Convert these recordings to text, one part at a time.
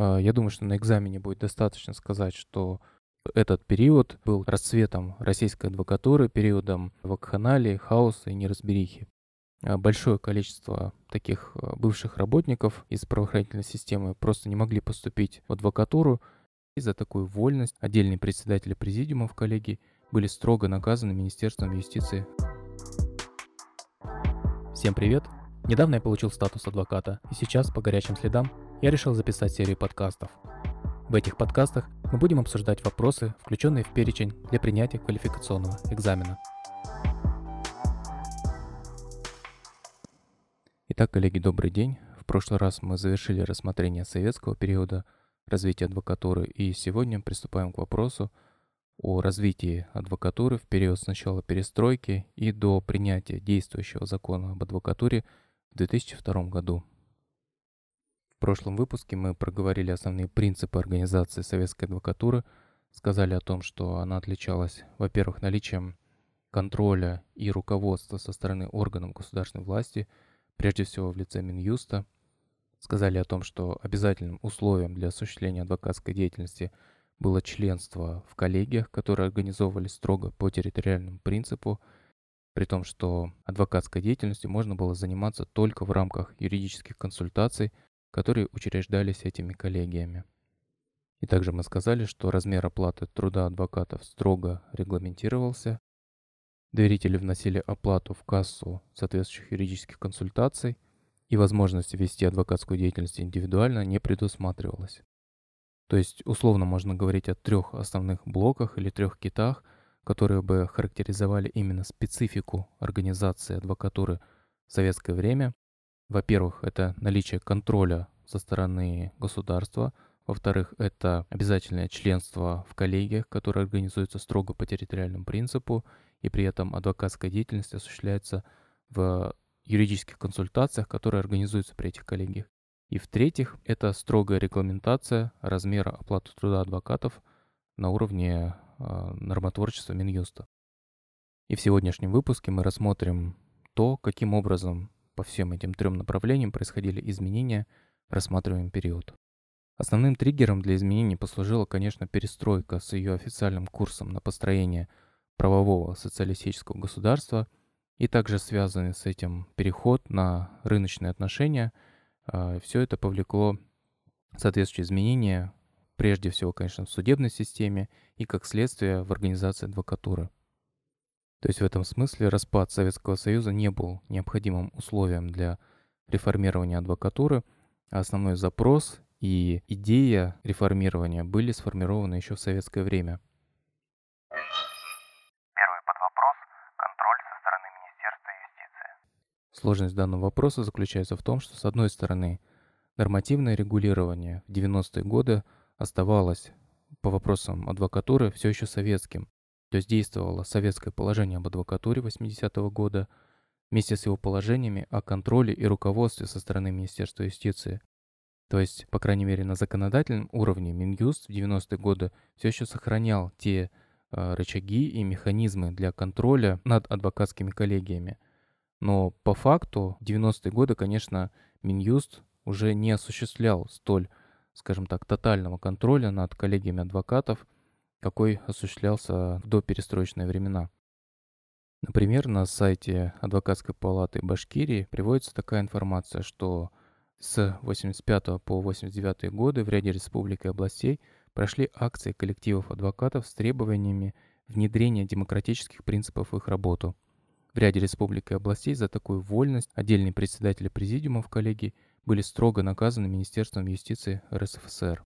А, я думаю, что на экзамене будет достаточно сказать, что этот период был расцветом российской адвокатуры, периодом вакханалии, хаоса и неразберихи. А, большое количество таких а, бывших работников из правоохранительной системы просто не могли поступить в адвокатуру, и за такую вольность отдельные председатели президиума в коллегии были строго наказаны Министерством юстиции. Всем привет! Недавно я получил статус адвоката, и сейчас, по горячим следам, я решил записать серию подкастов. В этих подкастах мы будем обсуждать вопросы, включенные в перечень для принятия квалификационного экзамена. Итак, коллеги, добрый день. В прошлый раз мы завершили рассмотрение советского периода развития адвокатуры, и сегодня приступаем к вопросу о развитии адвокатуры в период с начала перестройки и до принятия действующего закона об адвокатуре в 2002 году. В прошлом выпуске мы проговорили основные принципы организации советской адвокатуры, сказали о том, что она отличалась, во-первых, наличием контроля и руководства со стороны органов государственной власти, прежде всего в лице Минюста, сказали о том, что обязательным условием для осуществления адвокатской деятельности было членство в коллегиях, которые организовывались строго по территориальному принципу, при том, что адвокатской деятельностью можно было заниматься только в рамках юридических консультаций которые учреждались этими коллегиями. И также мы сказали, что размер оплаты труда адвокатов строго регламентировался. Доверители вносили оплату в кассу соответствующих юридических консультаций, и возможность вести адвокатскую деятельность индивидуально не предусматривалась. То есть условно можно говорить о трех основных блоках или трех китах, которые бы характеризовали именно специфику организации адвокатуры в советское время во-первых, это наличие контроля со стороны государства. Во-вторых, это обязательное членство в коллегиях, которые организуются строго по территориальному принципу, и при этом адвокатская деятельность осуществляется в юридических консультациях, которые организуются при этих коллегиях. И в-третьих, это строгая регламентация размера оплаты труда адвокатов на уровне э, нормотворчества Минюста. И в сегодняшнем выпуске мы рассмотрим то, каким образом по всем этим трем направлениям происходили изменения в рассматриваемый период. Основным триггером для изменений послужила, конечно, перестройка с ее официальным курсом на построение правового социалистического государства и также связанный с этим переход на рыночные отношения. А, Все это повлекло соответствующие изменения, прежде всего, конечно, в судебной системе и, как следствие, в организации адвокатуры. То есть в этом смысле распад Советского Союза не был необходимым условием для реформирования адвокатуры, а основной запрос и идея реформирования были сформированы еще в советское время. Первый подвопрос – контроль со стороны Министерства юстиции. Сложность данного вопроса заключается в том, что, с одной стороны, нормативное регулирование в 90-е годы оставалось по вопросам адвокатуры все еще советским, то есть действовало советское положение об адвокатуре 80-го года вместе с его положениями о контроле и руководстве со стороны Министерства юстиции. То есть, по крайней мере, на законодательном уровне Минюст в 90-е годы все еще сохранял те э, рычаги и механизмы для контроля над адвокатскими коллегиями. Но по факту в 90-е годы, конечно, Минюст уже не осуществлял столь, скажем так, тотального контроля над коллегиями адвокатов – какой осуществлялся в доперестроечные времена. Например, на сайте Адвокатской палаты Башкирии приводится такая информация, что с 85 по 89 годы в ряде республик и областей прошли акции коллективов адвокатов с требованиями внедрения демократических принципов в их работу. В ряде республик и областей за такую вольность отдельные председатели президиумов коллегий были строго наказаны Министерством юстиции РСФСР.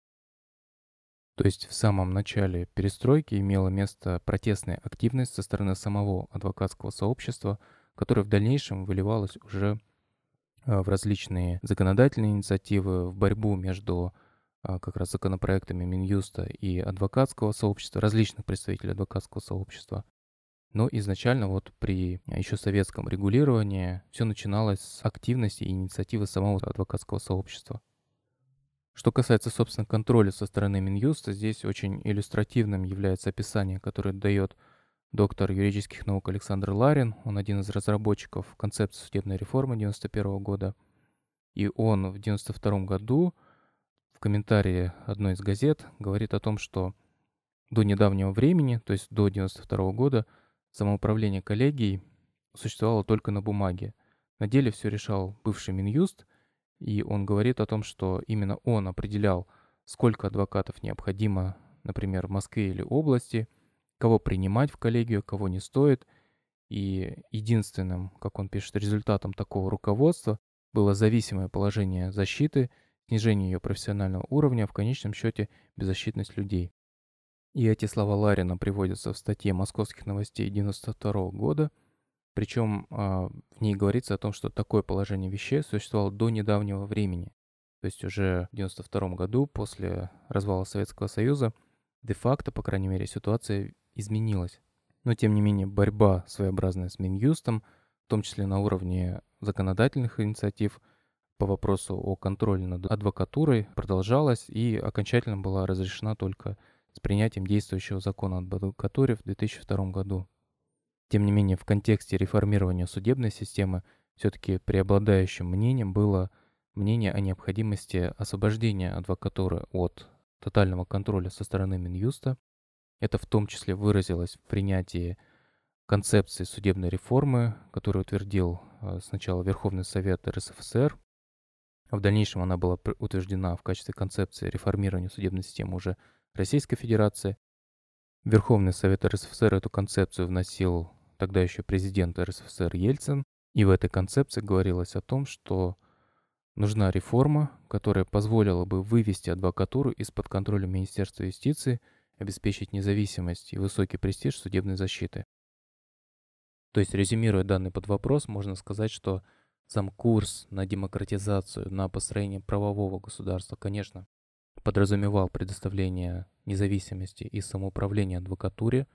То есть в самом начале перестройки имела место протестная активность со стороны самого адвокатского сообщества, которая в дальнейшем выливалась уже а, в различные законодательные инициативы, в борьбу между а, как раз законопроектами Минюста и адвокатского сообщества, различных представителей адвокатского сообщества. Но изначально вот при еще советском регулировании все начиналось с активности и инициативы самого адвокатского сообщества. Что касается, собственно, контроля со стороны Минюста, здесь очень иллюстративным является описание, которое дает доктор юридических наук Александр Ларин. Он один из разработчиков концепции судебной реформы 1991 года. И он в 1992 году в комментарии одной из газет говорит о том, что до недавнего времени, то есть до 92 года, самоуправление коллегией существовало только на бумаге. На деле все решал бывший Минюст, и он говорит о том, что именно он определял, сколько адвокатов необходимо, например, в Москве или области, кого принимать в коллегию, кого не стоит. И единственным, как он пишет, результатом такого руководства было зависимое положение защиты, снижение ее профессионального уровня, а в конечном счете беззащитность людей. И эти слова Ларина приводятся в статье «Московских новостей» 92 года, причем э, в ней говорится о том, что такое положение вещей существовало до недавнего времени. То есть уже в 92 году, после развала Советского Союза, де-факто, по крайней мере, ситуация изменилась. Но, тем не менее, борьба своеобразная с Минюстом, в том числе на уровне законодательных инициатив по вопросу о контроле над адвокатурой, продолжалась и окончательно была разрешена только с принятием действующего закона об адвокатуре в 2002 году. Тем не менее, в контексте реформирования судебной системы все-таки преобладающим мнением было мнение о необходимости освобождения адвокатуры от тотального контроля со стороны Минюста. Это в том числе выразилось в принятии концепции судебной реформы, которую утвердил э, сначала Верховный Совет РСФСР, в дальнейшем она была утверждена в качестве концепции реформирования судебной системы уже Российской Федерации. Верховный Совет РСФСР эту концепцию вносил тогда еще президент РСФСР Ельцин, и в этой концепции говорилось о том, что нужна реформа, которая позволила бы вывести адвокатуру из-под контроля Министерства юстиции, обеспечить независимость и высокий престиж судебной защиты. То есть, резюмируя данный под вопрос, можно сказать, что сам курс на демократизацию, на построение правового государства, конечно, подразумевал предоставление независимости и самоуправления адвокатуре.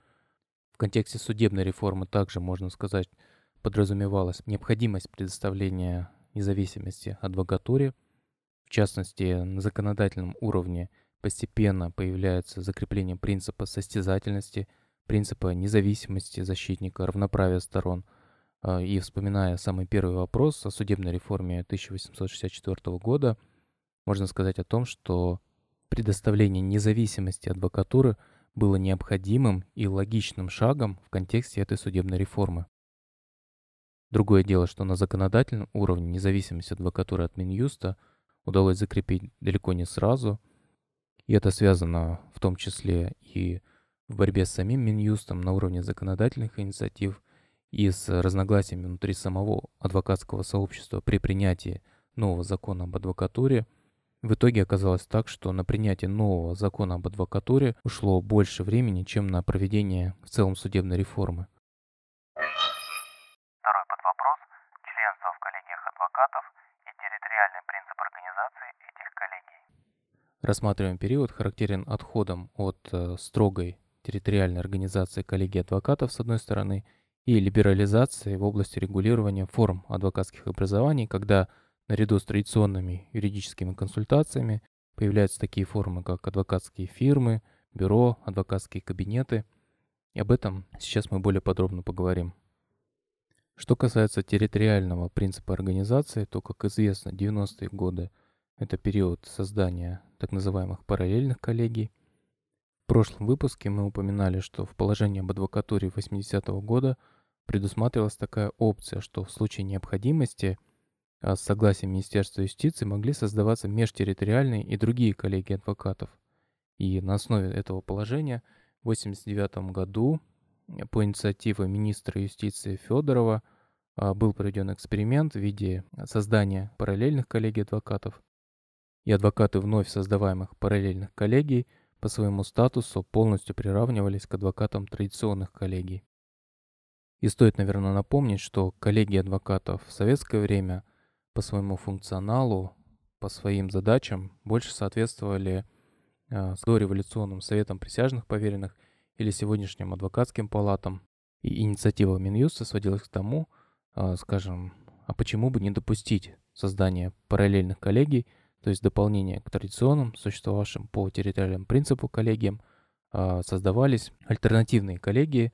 В контексте судебной реформы также, можно сказать, подразумевалась необходимость предоставления независимости адвокатуре. В частности, на законодательном уровне постепенно появляется закрепление принципа состязательности – принципа независимости защитника, равноправия сторон. А, и вспоминая самый первый вопрос о судебной реформе 1864 года, можно сказать о том, что предоставление независимости адвокатуры было необходимым и логичным шагом в контексте этой судебной реформы. Другое дело, что на законодательном уровне независимость адвокатуры от Минюста удалось закрепить далеко не сразу, и это связано в том числе и в борьбе с самим Минюстом на уровне законодательных инициатив и с разногласиями внутри самого адвокатского сообщества при принятии нового закона об адвокатуре, в итоге оказалось так, что на принятие нового закона об адвокатуре ушло больше времени, чем на проведение в целом судебной реформы. Второй подвопрос – членство в коллегиях адвокатов и территориальный принцип организации этих коллегий. Рассматриваем период, характерен отходом от э, строгой территориальной организации коллегии адвокатов с одной стороны и либерализации в области регулирования форм адвокатских образований, когда наряду с традиционными юридическими консультациями появляются такие формы, как адвокатские фирмы, бюро, адвокатские кабинеты. И об этом сейчас мы более подробно поговорим. Что касается территориального принципа организации, то, как известно, 90-е годы – это период создания так называемых параллельных коллегий – в прошлом выпуске мы упоминали, что в положении об адвокатуре 80-го года предусматривалась такая опция, что в случае необходимости с согласием Министерства юстиции могли создаваться межтерриториальные и другие коллегии адвокатов. И на основе этого положения в 1989 году по инициативе министра юстиции Федорова а, был проведен эксперимент в виде создания параллельных коллегий адвокатов. И адвокаты вновь создаваемых параллельных коллегий – по своему статусу полностью приравнивались к адвокатам традиционных коллегий. И стоит, наверное, напомнить, что коллегии адвокатов в советское время по своему функционалу, по своим задачам больше соответствовали э, дореволюционным советам присяжных поверенных или сегодняшним адвокатским палатам. И инициатива Минюста сводилась к тому, э, скажем, а почему бы не допустить создание параллельных коллегий – то есть дополнение к традиционным, существовавшим по территориальному принципу коллегиям, а, создавались альтернативные коллегии,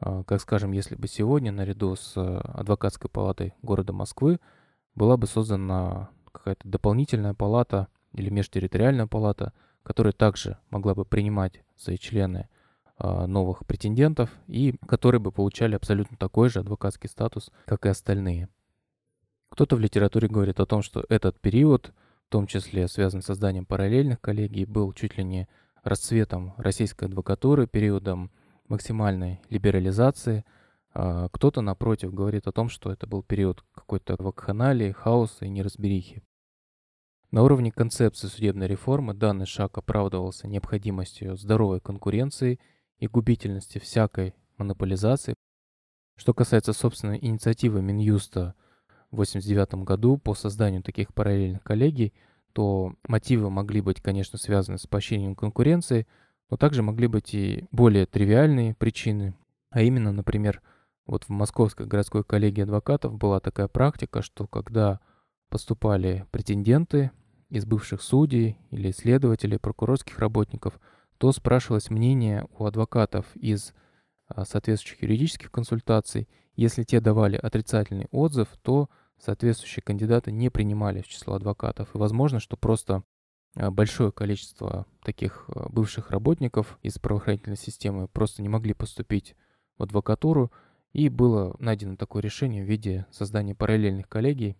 а, как скажем, если бы сегодня наряду с а, адвокатской палатой города Москвы была бы создана какая-то дополнительная палата или межтерриториальная палата, которая также могла бы принимать свои члены а, новых претендентов и которые бы получали абсолютно такой же адвокатский статус, как и остальные. Кто-то в литературе говорит о том, что этот период, в том числе связан с созданием параллельных коллегий, был чуть ли не расцветом российской адвокатуры, периодом максимальной либерализации. А кто-то, напротив, говорит о том, что это был период какой-то вакханалии, хаоса и неразберихи. На уровне концепции судебной реформы данный шаг оправдывался необходимостью здоровой конкуренции – и губительности всякой монополизации. Что касается собственной инициативы Минюста в 1989 году по созданию таких параллельных коллегий, то мотивы могли быть, конечно, связаны с поощрением конкуренции, но также могли быть и более тривиальные причины, а именно, например, вот в Московской городской коллегии адвокатов была такая практика, что когда поступали претенденты из бывших судей или следователей, прокурорских работников – то спрашивалось мнение у адвокатов из а, соответствующих юридических консультаций. Если те давали отрицательный отзыв, то соответствующие кандидаты не принимали в число адвокатов. И возможно, что просто а, большое количество таких а, бывших работников из правоохранительной системы просто не могли поступить в адвокатуру, и было найдено такое решение в виде создания параллельных коллегий.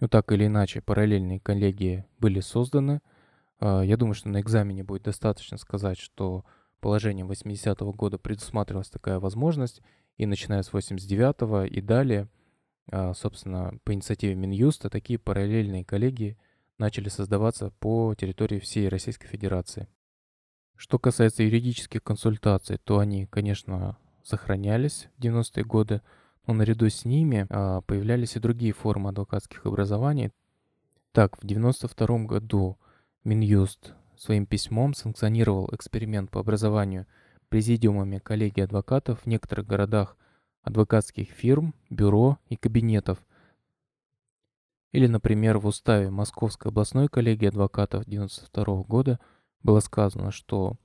Ну так или иначе, параллельные коллегии были созданы – а, я думаю, что на экзамене будет достаточно сказать, что положением 80-го года предусматривалась такая возможность, и начиная с 89-го и далее, а, собственно, по инициативе Минюста, такие параллельные коллегии начали создаваться по территории всей Российской Федерации. Что касается юридических консультаций, то они, конечно, сохранялись в 90-е годы, но наряду с ними а, появлялись и другие формы адвокатских образований. Так, в 92 году Минюст своим письмом санкционировал эксперимент по образованию президиумами коллегий адвокатов в некоторых городах адвокатских фирм, бюро и кабинетов. Или, например, в уставе Московской областной коллегии адвокатов 1992 года было сказано, что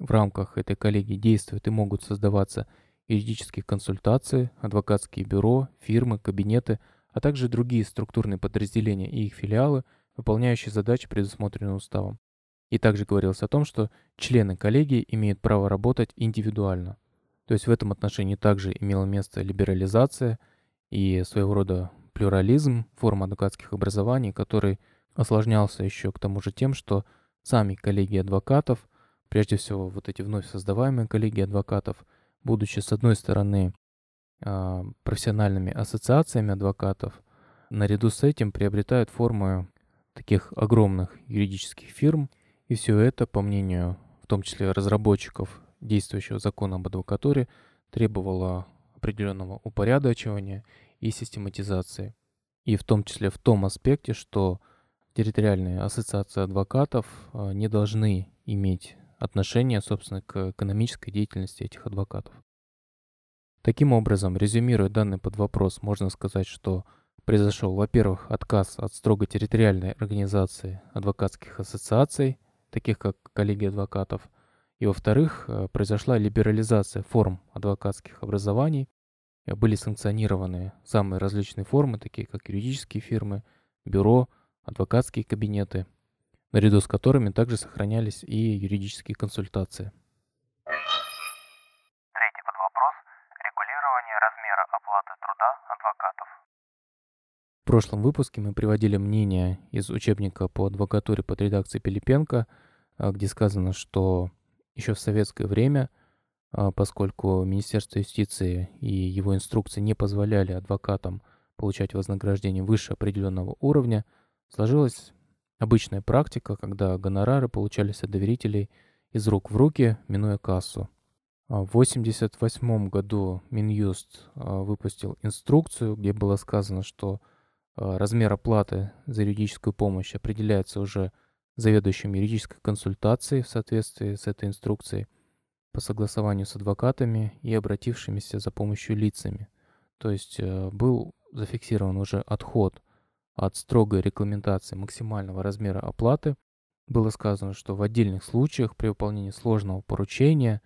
в рамках этой коллегии действуют и могут создаваться юридические консультации, адвокатские бюро, фирмы, кабинеты, а также другие структурные подразделения и их филиалы – выполняющий задачи, предусмотренные уставом. И также говорилось о том, что члены коллегии имеют право работать индивидуально. То есть в этом отношении также имела место либерализация и своего рода плюрализм форм адвокатских образований, который осложнялся еще к тому же тем, что сами коллеги адвокатов, прежде всего вот эти вновь создаваемые коллеги адвокатов, будучи с одной стороны а, профессиональными ассоциациями адвокатов, наряду с этим приобретают форму таких огромных юридических фирм. И все это, по мнению в том числе разработчиков действующего закона об адвокатуре, требовало определенного упорядочивания и систематизации. И в том числе в том аспекте, что территориальные ассоциации адвокатов а, не должны иметь отношение, собственно, к экономической деятельности этих адвокатов. Таким образом, резюмируя данный под вопрос, можно сказать, что произошел, во-первых, отказ от строго территориальной организации адвокатских ассоциаций, таких как коллеги адвокатов, и, во-вторых, э, произошла либерализация форм адвокатских образований, э, были санкционированы самые различные формы, такие как юридические фирмы, бюро, адвокатские кабинеты, наряду с которыми также сохранялись и юридические консультации. В прошлом выпуске мы приводили мнение из учебника по адвокатуре под редакцией Пилипенко, а, где сказано, что еще в советское время, а, поскольку Министерство юстиции и его инструкции не позволяли адвокатам получать вознаграждение выше определенного уровня, сложилась обычная практика, когда гонорары получались от доверителей из рук в руки, минуя кассу. А, в 1988 году Минюст выпустил инструкцию, где было сказано, что а, размер оплаты за юридическую помощь определяется уже заведующим юридической консультацией в соответствии с этой инструкцией по согласованию с адвокатами и обратившимися за помощью лицами. То есть э, был зафиксирован уже отход от строгой регламентации максимального размера оплаты. Было сказано, что в отдельных случаях при выполнении сложного поручения,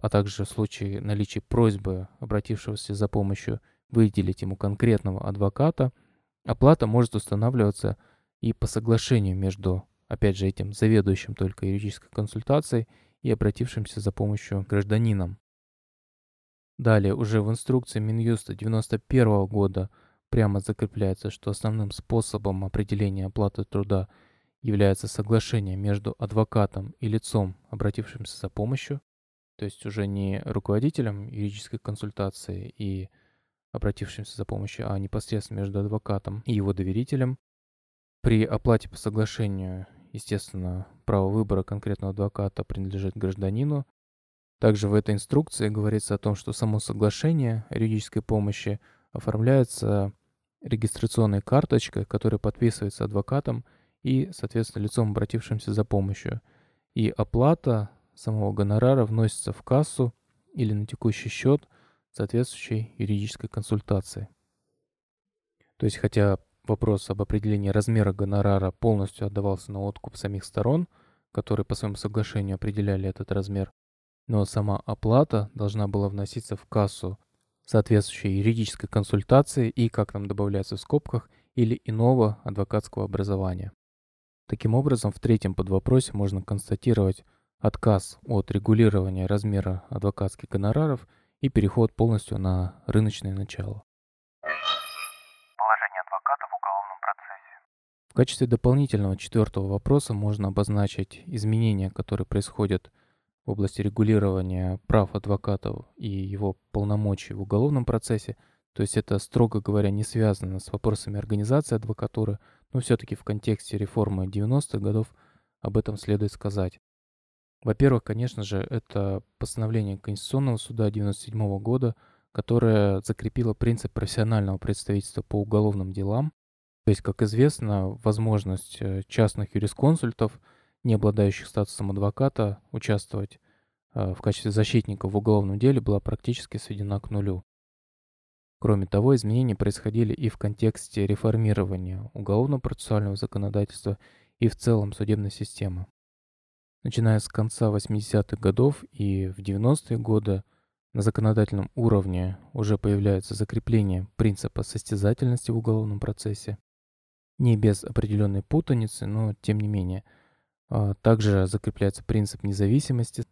а также в случае наличия просьбы обратившегося за помощью выделить ему конкретного адвоката – Оплата может устанавливаться и по соглашению между опять же, этим заведующим только юридической консультацией и обратившимся за помощью гражданином. Далее, уже в инструкции Минюста 91 года прямо закрепляется, что основным способом определения оплаты труда является соглашение между адвокатом и лицом, обратившимся за помощью, то есть уже не руководителем юридической консультации и обратившимся за помощью, а непосредственно между адвокатом и его доверителем. При оплате по соглашению, естественно, право выбора конкретного адвоката принадлежит гражданину. Также в этой инструкции говорится о том, что само соглашение юридической помощи оформляется регистрационной карточкой, которая подписывается адвокатом и, соответственно, лицом, обратившимся за помощью. И оплата самого гонорара вносится в кассу или на текущий счет соответствующей юридической консультации. То есть, хотя вопрос об определении размера гонорара полностью отдавался на откуп самих сторон, которые по своему соглашению определяли этот размер, но сама оплата должна была вноситься в кассу соответствующей юридической консультации и, как там добавляется в скобках, или иного адвокатского образования. Таким образом, в третьем подвопросе можно констатировать отказ от регулирования размера адвокатских гонораров и переход полностью на рыночное начало. Положение адвоката в уголовном процессе. В качестве дополнительного четвертого вопроса можно обозначить изменения, которые происходят в области регулирования прав адвокатов и его полномочий в уголовном процессе. То есть это, строго говоря, не связано с вопросами организации адвокатуры, но все-таки в контексте реформы 90-х годов об этом следует сказать. Во-первых, конечно же, это постановление Конституционного суда 1997 года, которое закрепило принцип профессионального представительства по уголовным делам. То есть, как известно, возможность э, частных юрисконсультов – не обладающих статусом адвоката, участвовать э, в качестве защитника в уголовном деле была практически сведена к нулю. Кроме того, изменения происходили и в контексте реформирования уголовно-процессуального законодательства и в целом судебной системы. Начиная с конца 80-х годов и в 90-е годы на законодательном уровне уже появляется закрепление принципа состязательности в уголовном процессе. Не без определенной путаницы, но тем не менее – также закрепляется принцип независимости.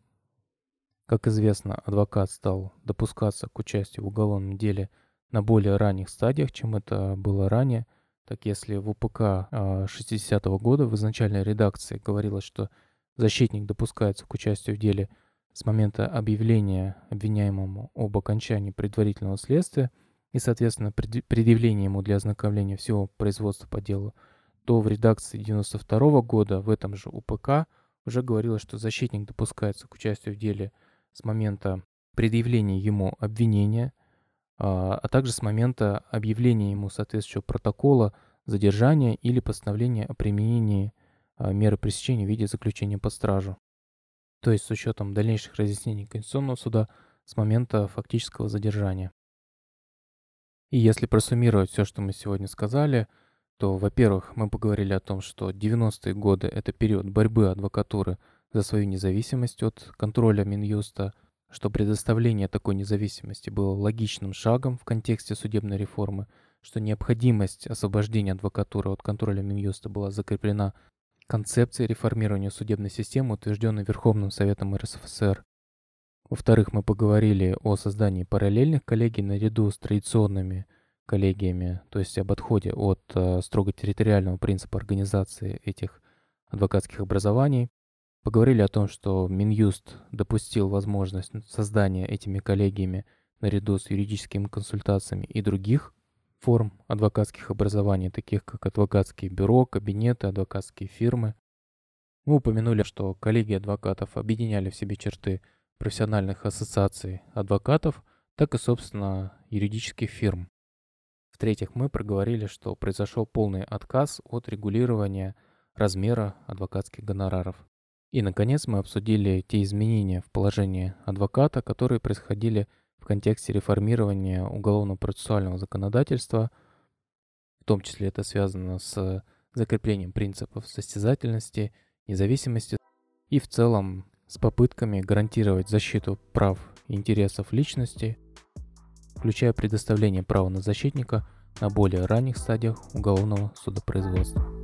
Как известно, адвокат стал допускаться к участию в уголовном деле на более ранних стадиях, чем это было ранее. Так если в УПК 60-го а, года в изначальной редакции говорилось, что защитник допускается к участию в деле с момента объявления обвиняемому об окончании предварительного следствия и, соответственно, предъявления ему для ознакомления всего производства по делу, то в редакции 92 года в этом же УПК уже говорилось, что защитник допускается к участию в деле с момента предъявления ему обвинения, а, а также с момента объявления ему соответствующего протокола задержания или постановления о применении а, меры пресечения в виде заключения под стражу. То есть с учетом дальнейших разъяснений Конституционного суда с момента фактического задержания. И если просуммировать все, что мы сегодня сказали – то, во-первых, мы поговорили о том, что 90-е годы — это период борьбы адвокатуры за свою независимость от контроля Минюста, что предоставление такой независимости было логичным шагом в контексте судебной реформы, что необходимость освобождения адвокатуры от контроля Минюста была закреплена концепцией реформирования судебной системы, утвержденной Верховным Советом РСФСР. Во-вторых, мы поговорили о создании параллельных коллегий наряду с традиционными коллегиями, то есть об отходе от э, строго территориального принципа организации этих адвокатских образований. Поговорили о том, что Минюст допустил возможность создания этими коллегиями наряду с юридическими консультациями и других форм адвокатских образований, таких как адвокатские бюро, кабинеты, адвокатские фирмы. Мы упомянули, что коллегии адвокатов объединяли в себе черты профессиональных ассоциаций адвокатов, так и, собственно, юридических фирм. В-третьих, мы проговорили, что произошел полный отказ от регулирования размера адвокатских гонораров. И, наконец, мы обсудили те изменения в положении адвоката, которые происходили в контексте реформирования уголовно-процессуального законодательства. В том числе это связано с закреплением принципов состязательности, независимости и в целом с попытками гарантировать защиту прав и интересов личности – включая предоставление права на защитника на более ранних стадиях уголовного судопроизводства.